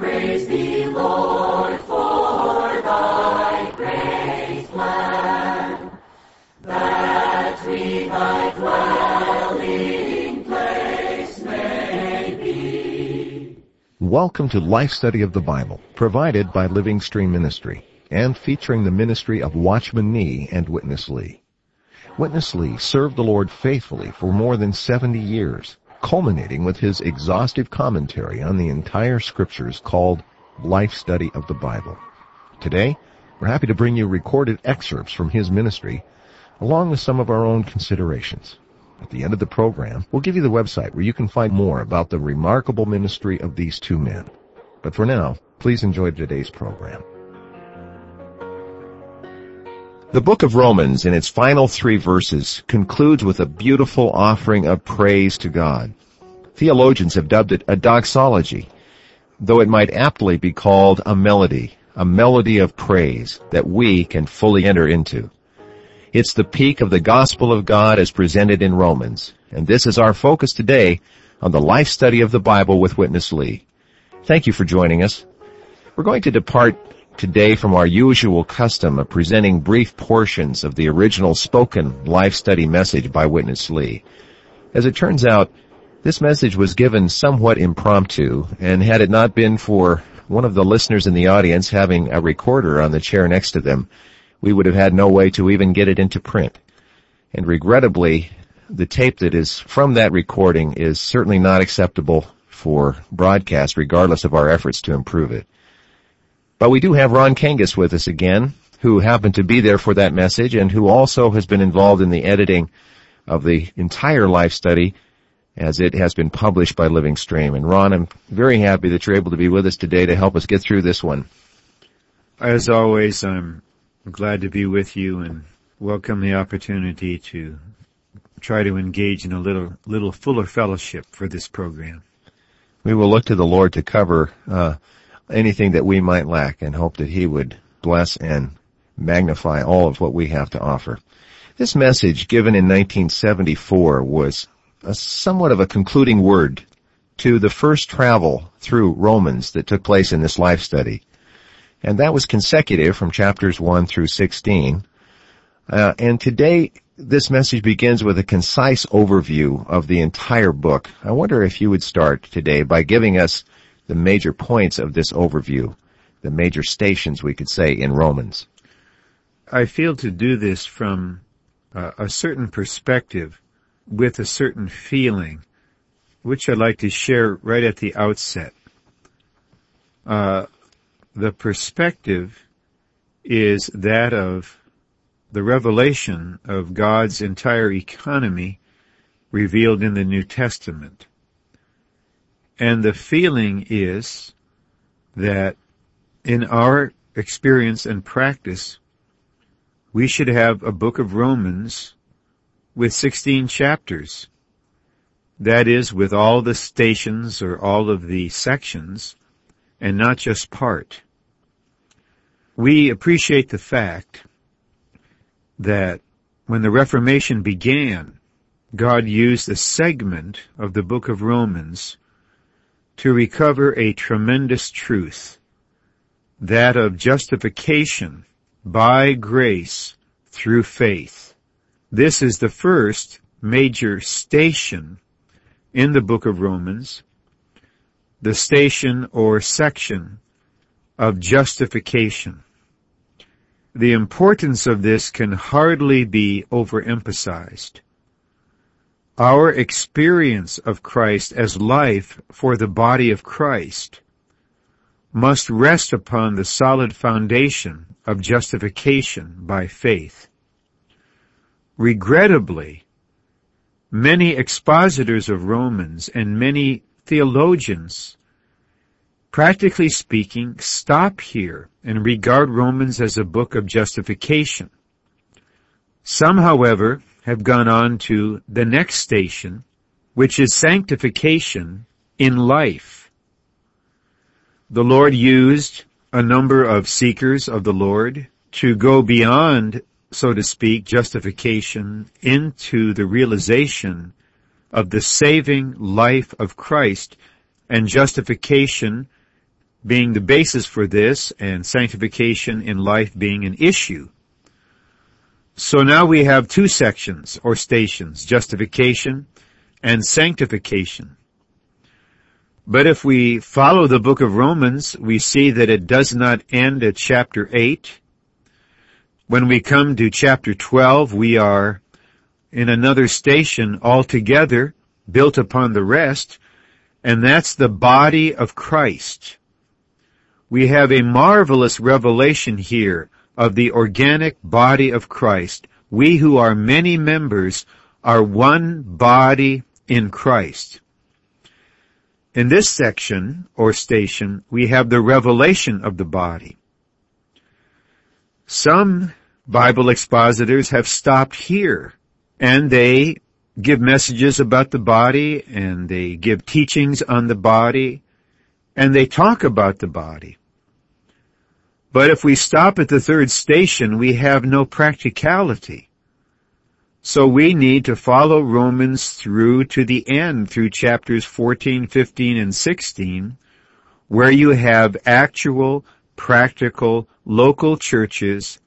praise thee, Lord, for thy great plan, that we thy dwelling place may be. Welcome to Life Study of the Bible, provided by Living Stream Ministry, and featuring the ministry of Watchman Nee and Witness Lee. Witness Lee served the Lord faithfully for more than 70 years, culminating with his exhaustive commentary on the entire scriptures called Life Study of the Bible. Today, we're happy to bring you recorded excerpts from his ministry, along with some of our own considerations. At the end of the program, we'll give you the website where you can find more about the remarkable ministry of these two men. But for now, please enjoy today's program. The book of Romans, in its final three verses, concludes with a beautiful offering of praise to God. Theologians have dubbed it a doxology, though it might aptly be called a melody, a melody of praise that we can fully enter into. It's the peak of the gospel of God as presented in Romans, and this is our focus today on the life study of the Bible with Witness Lee. Thank you for joining us. We're going to depart today from our usual custom of presenting brief portions of the original spoken life study message by Witness Lee. As it turns out, this message was given somewhat impromptu, and had it not been for one of the listeners in the audience having a recorder on the chair next to them, we would have had no way to even get it into print. And regrettably, the tape that is from that recording is certainly not acceptable for broadcast regardless of our efforts to improve it. But we do have Ron Kangas with us again, who happened to be there for that message and who also has been involved in the editing of the entire life study as it has been published by Living Stream. And Ron, I'm very happy that you're able to be with us today to help us get through this one. As always, I'm glad to be with you and welcome the opportunity to try to engage in a little, little fuller fellowship for this program. We will look to the Lord to cover uh, anything that we might lack and hope that He would bless and magnify all of what we have to offer. This message given in 1974 was somewhat of a concluding word to the first travel through Romans that took place in this life study. And that was consecutive from chapters 1 through 16. Uh, and today, this message begins with a concise overview of the entire book. I wonder if you would start today by giving us the major points of this overview, the major stations we could say in Romans. I feel to do this from uh, a certain perspective with a certain feeling, which I'd like to share right at the outset. Uh, the perspective is that of the revelation of God's entire economy revealed in the New Testament. And the feeling is that in our experience and practice, we should have a book of Romans with 16 chapters. That is, with all the stations or all of the sections, and not just part. We appreciate the fact that when the Reformation began, God used a segment of the book of Romans to recover a tremendous truth, that of justification by grace through faith. This is the first major station in the book of Romans, the station or section of justification. The importance of this can hardly be overemphasized. Our experience of Christ as life for the body of Christ must rest upon the solid foundation of justification by faith. Regrettably, many expositors of Romans and many theologians, practically speaking, stop here and regard Romans as a book of justification. Some, however, have gone on to the next station, which is sanctification in life. The Lord used a number of seekers of the Lord to go beyond, so to speak, justification into the realization of the saving life of Christ and justification being the basis for this and sanctification in life being an issue. So now we have two sections or stations, justification and sanctification. But if we follow the book of Romans, we see that it does not end at chapter 8. When we come to chapter 12, we are in another station altogether, built upon the rest, and that's the body of Christ. We have a marvelous revelation here of the organic body of Christ. We who are many members are one body in Christ. In this section or station, we have the revelation of the body. Some Bible expositors have stopped here and they give messages about the body and they give teachings on the body and they talk about the body. But if we stop at the third station, we have no practicality. So we need to follow Romans through to the end, through chapters 14, 15, and 16, where you have actual, practical, local churches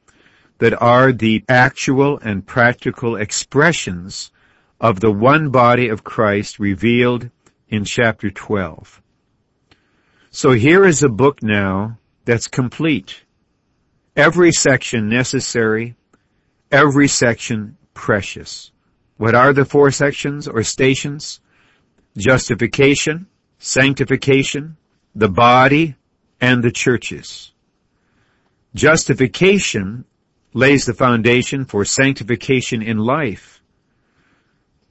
that are the actual and practical expressions of the one body of Christ revealed in chapter 12. So here is a book now that's complete. Every section necessary, every section precious. What are the four sections or stations? Justification, sanctification, the body, and the churches. Justification lays the foundation for sanctification in life.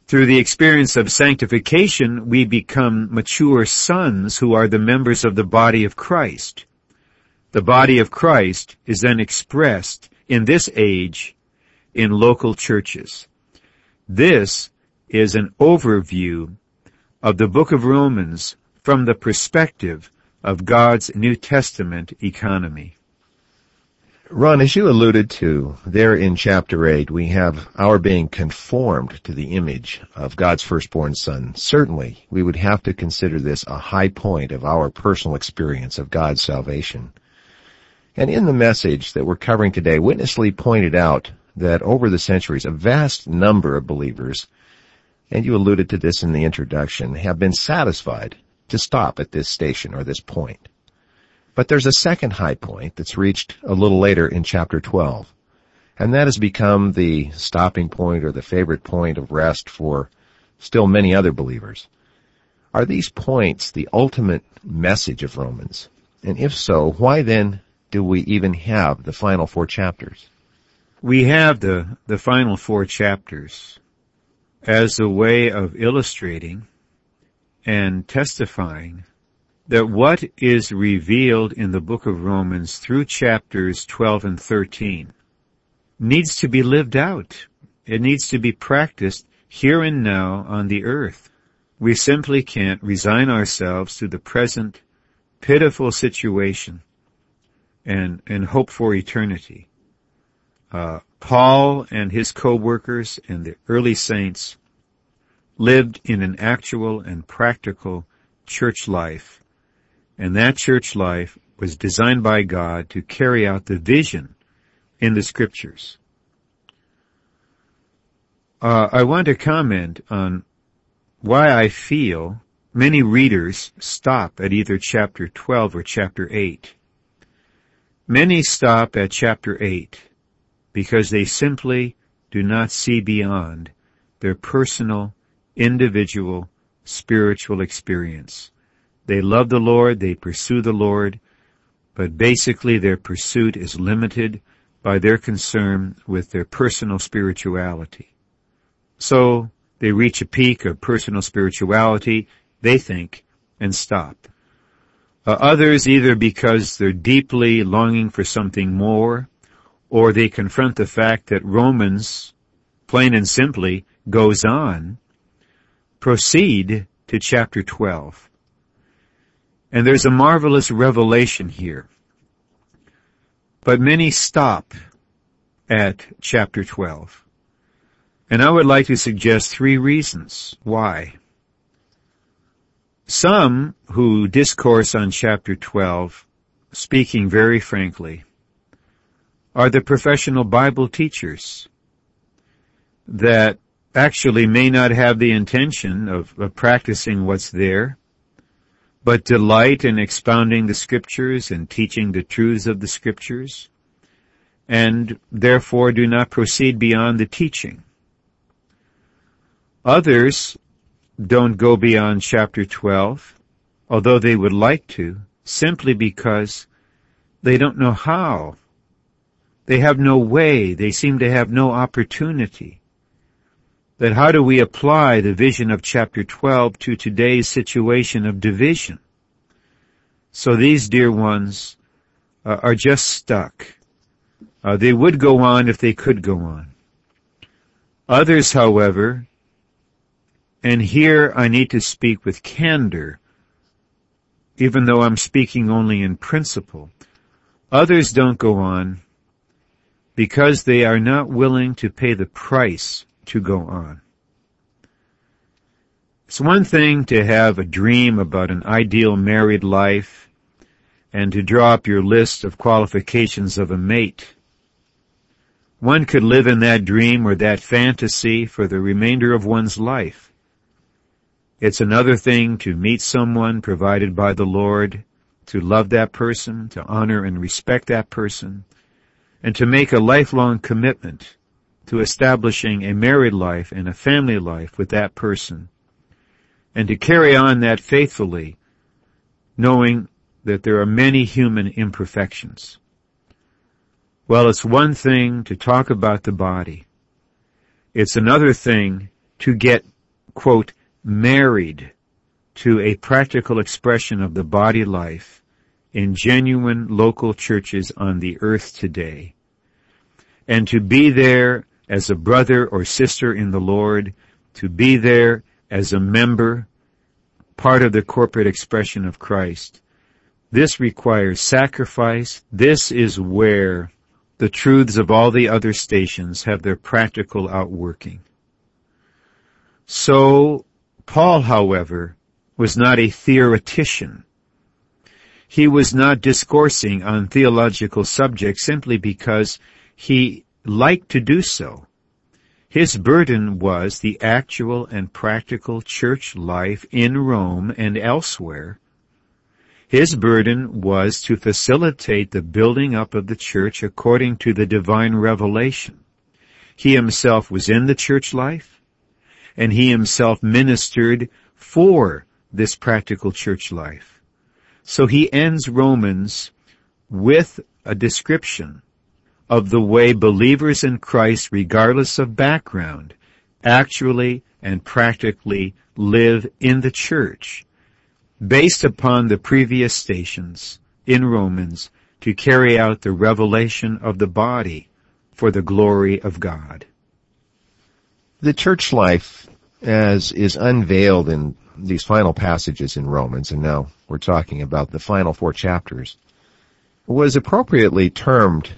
Through the experience of sanctification, we become mature sons who are the members of the body of Christ. The body of Christ is then expressed in this age in local churches. This is an overview of the book of Romans from the perspective of God's New Testament economy. Ron, as you alluded to, there in chapter 8, we have our being conformed to the image of God's firstborn son. Certainly, we would have to consider this a high point of our personal experience of God's salvation. And in the message that we're covering today, Witness Lee pointed out that over the centuries, a vast number of believers, and you alluded to this in the introduction, have been satisfied to stop at this station or this point. But there's a second high point that's reached a little later in chapter 12. And that has become the stopping point or the favorite point of rest for still many other believers. Are these points the ultimate message of Romans? And if so, why then do we even have the final four chapters? We have the, the final four chapters as a way of illustrating and testifying that what is revealed in the book of Romans through chapters 12 and 13 needs to be lived out. It needs to be practiced here and now on the earth. We simply can't resign ourselves to the present pitiful situation and, and hope for eternity. Uh, Paul and his co-workers and the early saints lived in an actual and practical church life. And that church life was designed by God to carry out the vision in the scriptures. Uh, I want to comment on why I feel many readers stop at either chapter 12 or chapter 8. Many stop at chapter 8 because they simply do not see beyond their personal, individual, spiritual experience. They love the Lord, they pursue the Lord, but basically their pursuit is limited by their concern with their personal spirituality. So they reach a peak of personal spirituality, they think, and stop. Uh, others either because they're deeply longing for something more, or they confront the fact that Romans, plain and simply, goes on, proceed to chapter 12. And there's a marvelous revelation here. But many stop at chapter 12. And I would like to suggest three reasons why. Some who discourse on chapter 12, speaking very frankly, are the professional Bible teachers that actually may not have the intention of, of practicing what's there, but delight in expounding the scriptures and teaching the truths of the scriptures, and therefore do not proceed beyond the teaching. Others don't go beyond chapter 12, although they would like to, simply because they don't know how. They have no way. They seem to have no opportunity. That how do we apply the vision of chapter 12 to today's situation of division? So these dear ones uh, are just stuck. Uh, they would go on if they could go on. Others, however, and here I need to speak with candor, even though I'm speaking only in principle. Others don't go on because they are not willing to pay the price to go on. It's one thing to have a dream about an ideal married life and to draw up your list of qualifications of a mate. One could live in that dream or that fantasy for the remainder of one's life. It's another thing to meet someone provided by the Lord, to love that person, to honor and respect that person, and to make a lifelong commitment to establishing a married life and a family life with that person, and to carry on that faithfully, knowing that there are many human imperfections. Well, it's one thing to talk about the body. It's another thing to get, quote, married to a practical expression of the body life in genuine local churches on the earth today. And to be there as a brother or sister in the Lord, to be there as a member, part of the corporate expression of Christ. This requires sacrifice. This is where the truths of all the other stations have their practical outworking. So Paul, however, was not a theoretician. He was not discoursing on theological subjects simply because he liked to do so. His burden was the actual and practical church life in Rome and elsewhere. His burden was to facilitate the building up of the church according to the divine revelation. He himself was in the church life and he himself ministered for this practical church life. So he ends Romans with a description of the way believers in Christ, regardless of background, actually and practically live in the church, based upon the previous stations in Romans to carry out the revelation of the body for the glory of God. The church life, as is unveiled in these final passages in Romans, and now we're talking about the final four chapters, was appropriately termed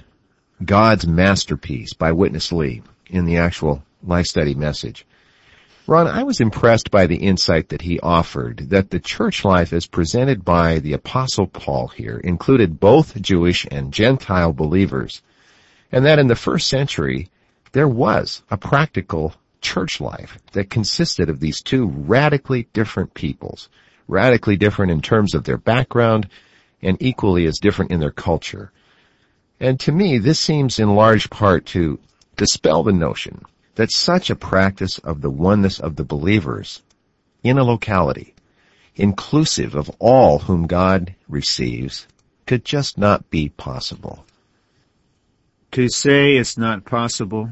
God's masterpiece by Witness Lee in the actual life study message. Ron, I was impressed by the insight that he offered that the church life as presented by the apostle Paul here included both Jewish and Gentile believers, and that in the first century there was a practical church life that consisted of these two radically different peoples, radically different in terms of their background and equally as different in their culture. And to me, this seems in large part to dispel the notion that such a practice of the oneness of the believers in a locality, inclusive of all whom God receives, could just not be possible. To say it's not possible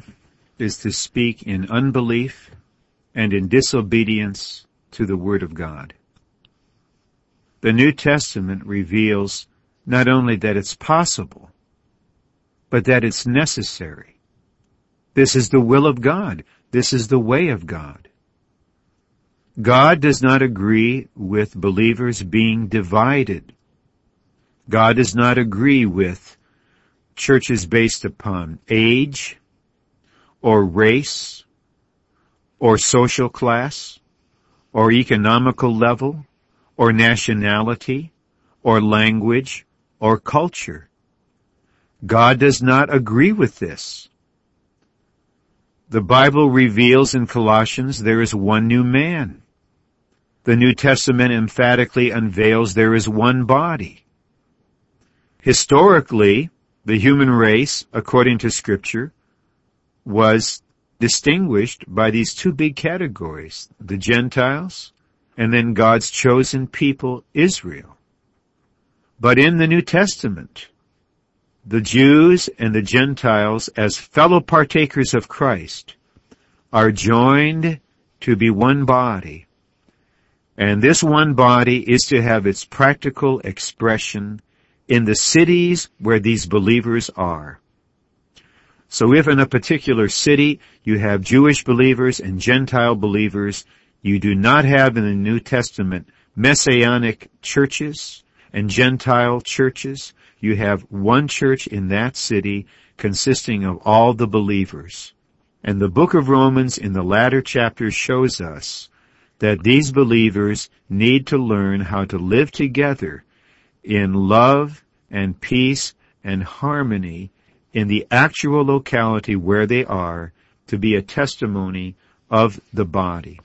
is to speak in unbelief and in disobedience to the Word of God. The New Testament reveals not only that it's possible, but that it's necessary. This is the will of God. This is the way of God. God does not agree with believers being divided. God does not agree with churches based upon age, or race or social class or economical level or nationality or language or culture. God does not agree with this. The Bible reveals in Colossians there is one new man. The New Testament emphatically unveils there is one body. Historically, the human race, according to scripture, was distinguished by these two big categories, the Gentiles and then God's chosen people, Israel. But in the New Testament, the Jews and the Gentiles as fellow partakers of Christ are joined to be one body. And this one body is to have its practical expression in the cities where these believers are. So if in a particular city you have Jewish believers and Gentile believers, you do not have in the New Testament Messianic churches and Gentile churches. You have one church in that city consisting of all the believers. And the book of Romans in the latter chapter shows us that these believers need to learn how to live together in love and peace and harmony in the actual locality where they are to be a testimony of the body.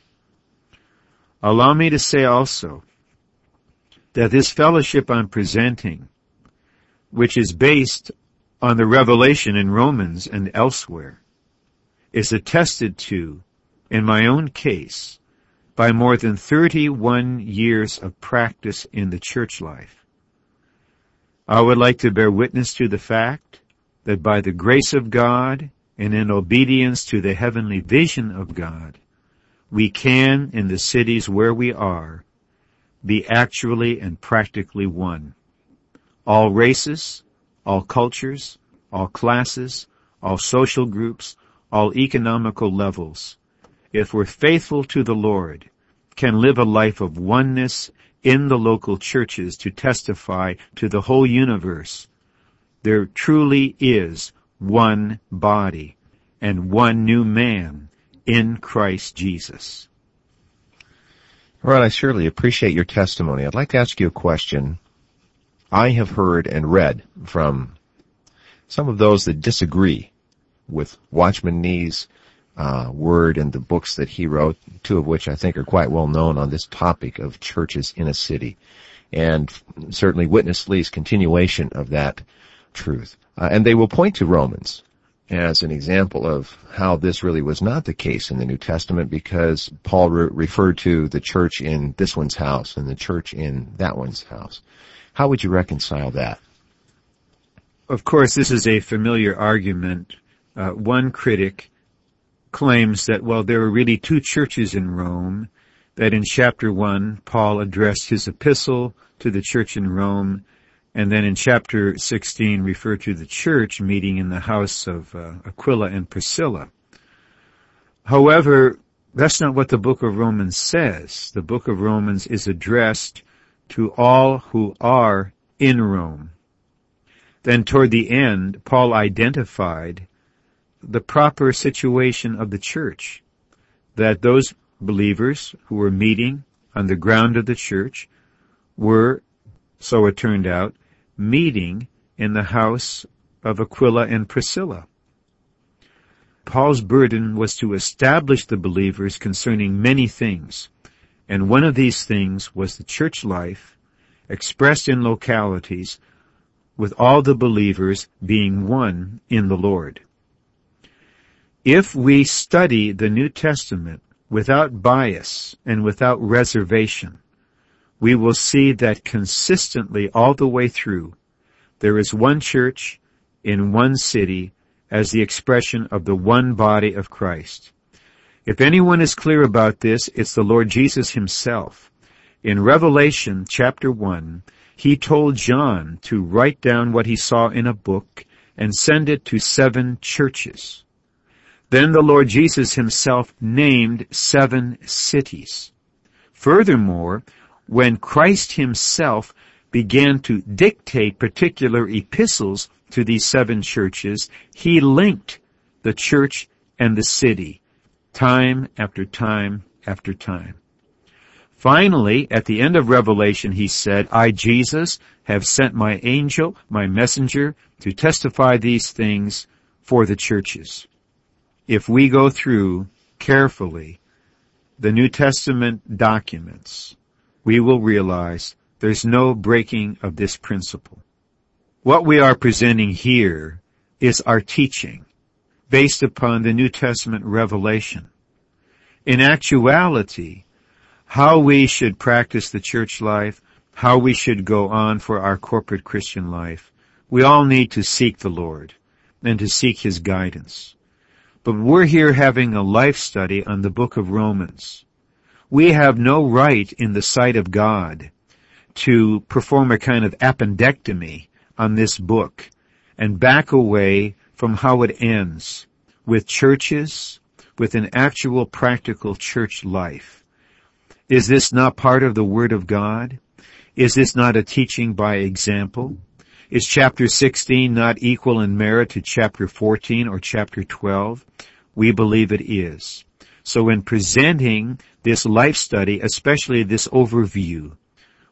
Allow me to say also that this fellowship I'm presenting, which is based on the revelation in Romans and elsewhere, is attested to, in my own case, by more than 31 years of practice in the church life. I would like to bear witness to the fact that by the grace of God and in obedience to the heavenly vision of God, we can, in the cities where we are, be actually and practically one. All races, all cultures, all classes, all social groups, all economical levels, if we're faithful to the Lord, can live a life of oneness in the local churches to testify to the whole universe. There truly is one body and one new man in Christ Jesus. Right, I surely appreciate your testimony. I'd like to ask you a question. I have heard and read from some of those that disagree with Watchman Nee's uh, word and the books that he wrote, two of which I think are quite well known on this topic of churches in a city, and certainly Witness Lee's continuation of that truth. Uh, and they will point to Romans as an example of how this really was not the case in the New Testament because Paul re- referred to the church in this one's house and the church in that one's house. How would you reconcile that? Of course, this is a familiar argument. Uh, one critic claims that, well, there were really two churches in Rome, that in chapter 1, Paul addressed his epistle to the church in Rome, and then in chapter 16 refer to the church meeting in the house of uh, Aquila and Priscilla. However, that's not what the book of Romans says. The book of Romans is addressed to all who are in Rome. Then toward the end, Paul identified the proper situation of the church. That those believers who were meeting on the ground of the church were, so it turned out, meeting in the house of Aquila and Priscilla. Paul's burden was to establish the believers concerning many things, and one of these things was the church life expressed in localities with all the believers being one in the Lord. If we study the New Testament without bias and without reservation, we will see that consistently all the way through, there is one church in one city as the expression of the one body of Christ. If anyone is clear about this, it's the Lord Jesus himself. In Revelation chapter 1, he told John to write down what he saw in a book and send it to seven churches. Then the Lord Jesus himself named seven cities. Furthermore, when Christ himself began to dictate particular epistles to these seven churches, he linked the church and the city time after time after time. Finally, at the end of Revelation, he said, I, Jesus, have sent my angel, my messenger, to testify these things for the churches. If we go through carefully the New Testament documents, we will realize there's no breaking of this principle. What we are presenting here is our teaching based upon the New Testament revelation. In actuality, how we should practice the church life, how we should go on for our corporate Christian life, we all need to seek the Lord and to seek His guidance. But we're here having a life study on the book of Romans. We have no right in the sight of God to perform a kind of appendectomy on this book and back away from how it ends with churches, with an actual practical church life. Is this not part of the Word of God? Is this not a teaching by example? Is chapter 16 not equal in merit to chapter 14 or chapter 12? We believe it is. So in presenting this life study, especially this overview,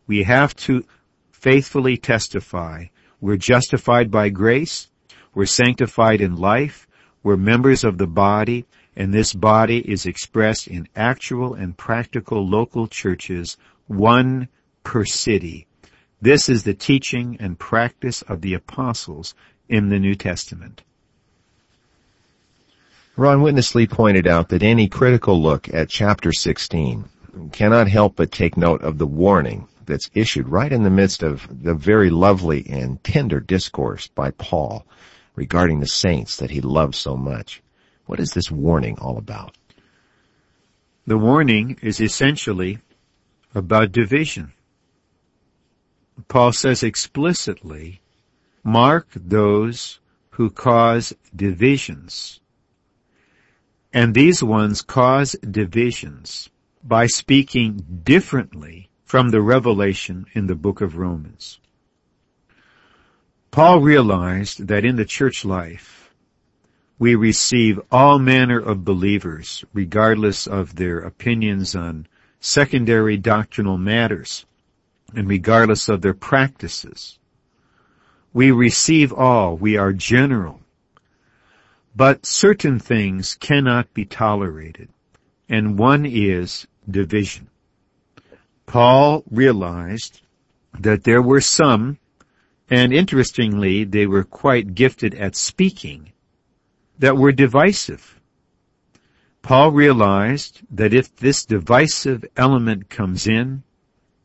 we have to faithfully testify we're justified by grace. We're sanctified in life. We're members of the body, and this body is expressed in actual and practical local churches, one per city. This is the teaching and practice of the apostles in the New Testament. Ron Witness Lee pointed out that any critical look at chapter 16 cannot help but take note of the warning that's issued right in the midst of the very lovely and tender discourse by Paul regarding the saints that he loves so much. What is this warning all about? The warning is essentially about division. Paul says explicitly, mark those who cause divisions. And these ones cause divisions by speaking differently from the revelation in the book of Romans. Paul realized that in the church life, we receive all manner of believers, regardless of their opinions on secondary doctrinal matters, and regardless of their practices. We receive all, we are general. But certain things cannot be tolerated, and one is division. Paul realized that there were some, and interestingly, they were quite gifted at speaking, that were divisive. Paul realized that if this divisive element comes in,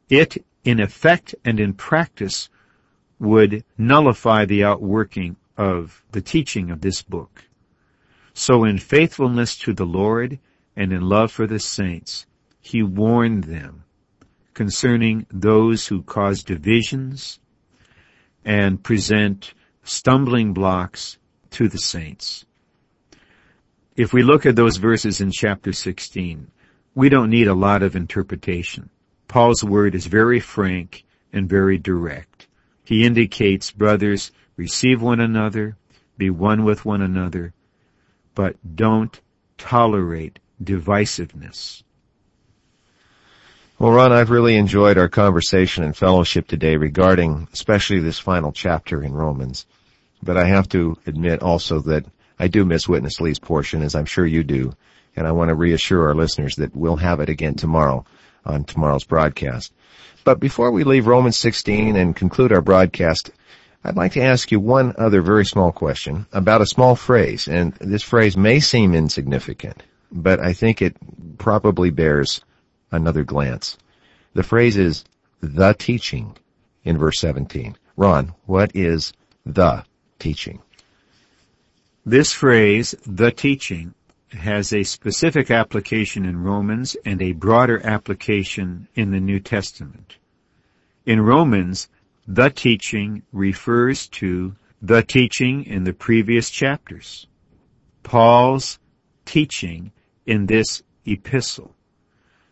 it, in effect and in practice, would nullify the outworking of the teaching of this book. So in faithfulness to the Lord and in love for the saints, he warned them concerning those who cause divisions and present stumbling blocks to the saints. If we look at those verses in chapter 16, we don't need a lot of interpretation. Paul's word is very frank and very direct. He indicates, brothers, receive one another, be one with one another, but don't tolerate divisiveness. Well, Ron, I've really enjoyed our conversation and fellowship today regarding especially this final chapter in Romans. But I have to admit also that I do miss Witness Lee's portion, as I'm sure you do. And I want to reassure our listeners that we'll have it again tomorrow on tomorrow's broadcast. But before we leave Romans 16 and conclude our broadcast, I'd like to ask you one other very small question about a small phrase. And this phrase may seem insignificant, but I think it probably bears another glance. The phrase is the teaching in verse 17. Ron, what is the teaching? This phrase, the teaching, has a specific application in Romans and a broader application in the New Testament. In Romans, the teaching refers to the teaching in the previous chapters. Paul's teaching in this epistle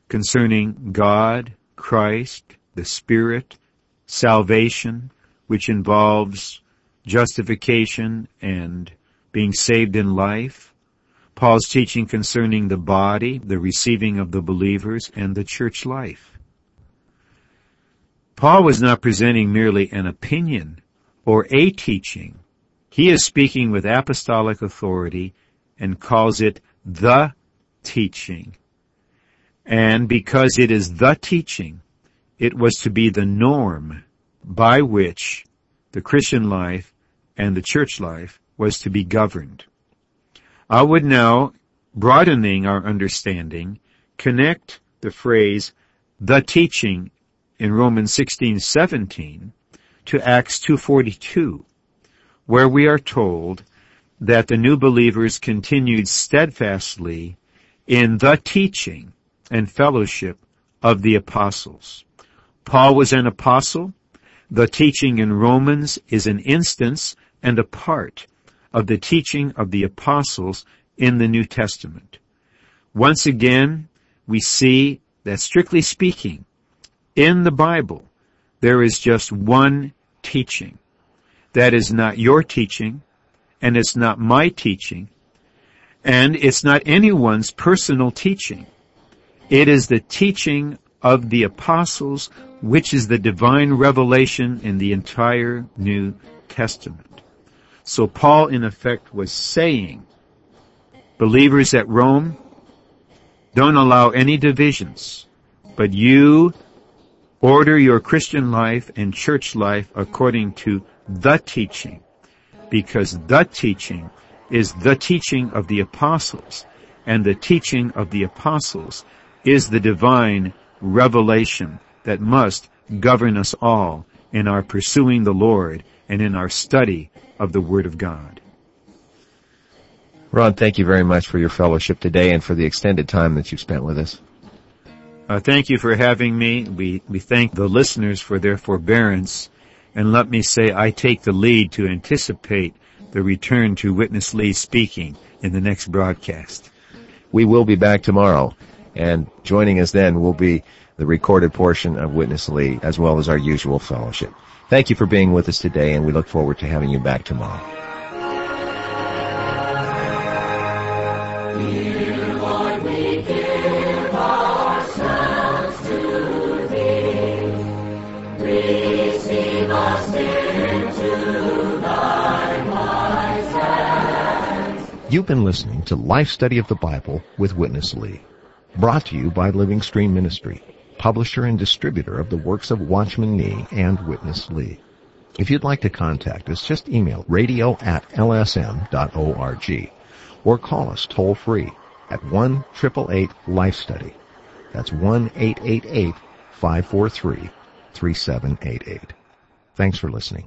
concerning God, Christ, the Spirit, salvation, which involves justification and being saved in life, Paul's teaching concerning the body, the receiving of the believers, and the church life. Paul was not presenting merely an opinion or a teaching. He is speaking with apostolic authority and calls it the teaching. And because it is the teaching, it was to be the norm by which the Christian life and the church life was to be governed. I would now, broadening our understanding, connect the phrase the teaching in Romans 16:17 to Acts 2:42 where we are told that the new believers continued steadfastly in the teaching and fellowship of the apostles. Paul was an apostle. The teaching in Romans is an instance and a part of the teaching of the apostles in the New Testament. Once again, we see that strictly speaking, in the Bible, there is just one teaching. That is not your teaching, and it's not my teaching, and it's not anyone's personal teaching. It is the teaching of the apostles, which is the divine revelation in the entire New Testament. So Paul in effect was saying, believers at Rome, don't allow any divisions, but you order your Christian life and church life according to the teaching, because the teaching is the teaching of the apostles, and the teaching of the apostles is the divine revelation that must govern us all in our pursuing the Lord and in our study of the Word of God. Ron, thank you very much for your fellowship today and for the extended time that you've spent with us. Uh, thank you for having me. We, we thank the listeners for their forbearance. And let me say I take the lead to anticipate the return to Witness Lee speaking in the next broadcast. We will be back tomorrow and joining us then will be the recorded portion of Witness Lee as well as our usual fellowship. Thank you for being with us today and we look forward to having you back tomorrow. You've been listening to Life Study of the Bible with Witness Lee. Brought to you by Living Stream Ministry, publisher and distributor of the works of Watchman Nee and Witness Lee. If you'd like to contact us, just email radio at lsm.org or call us toll free at 1 Life Study. That's 1-888-543-3788. Thanks for listening.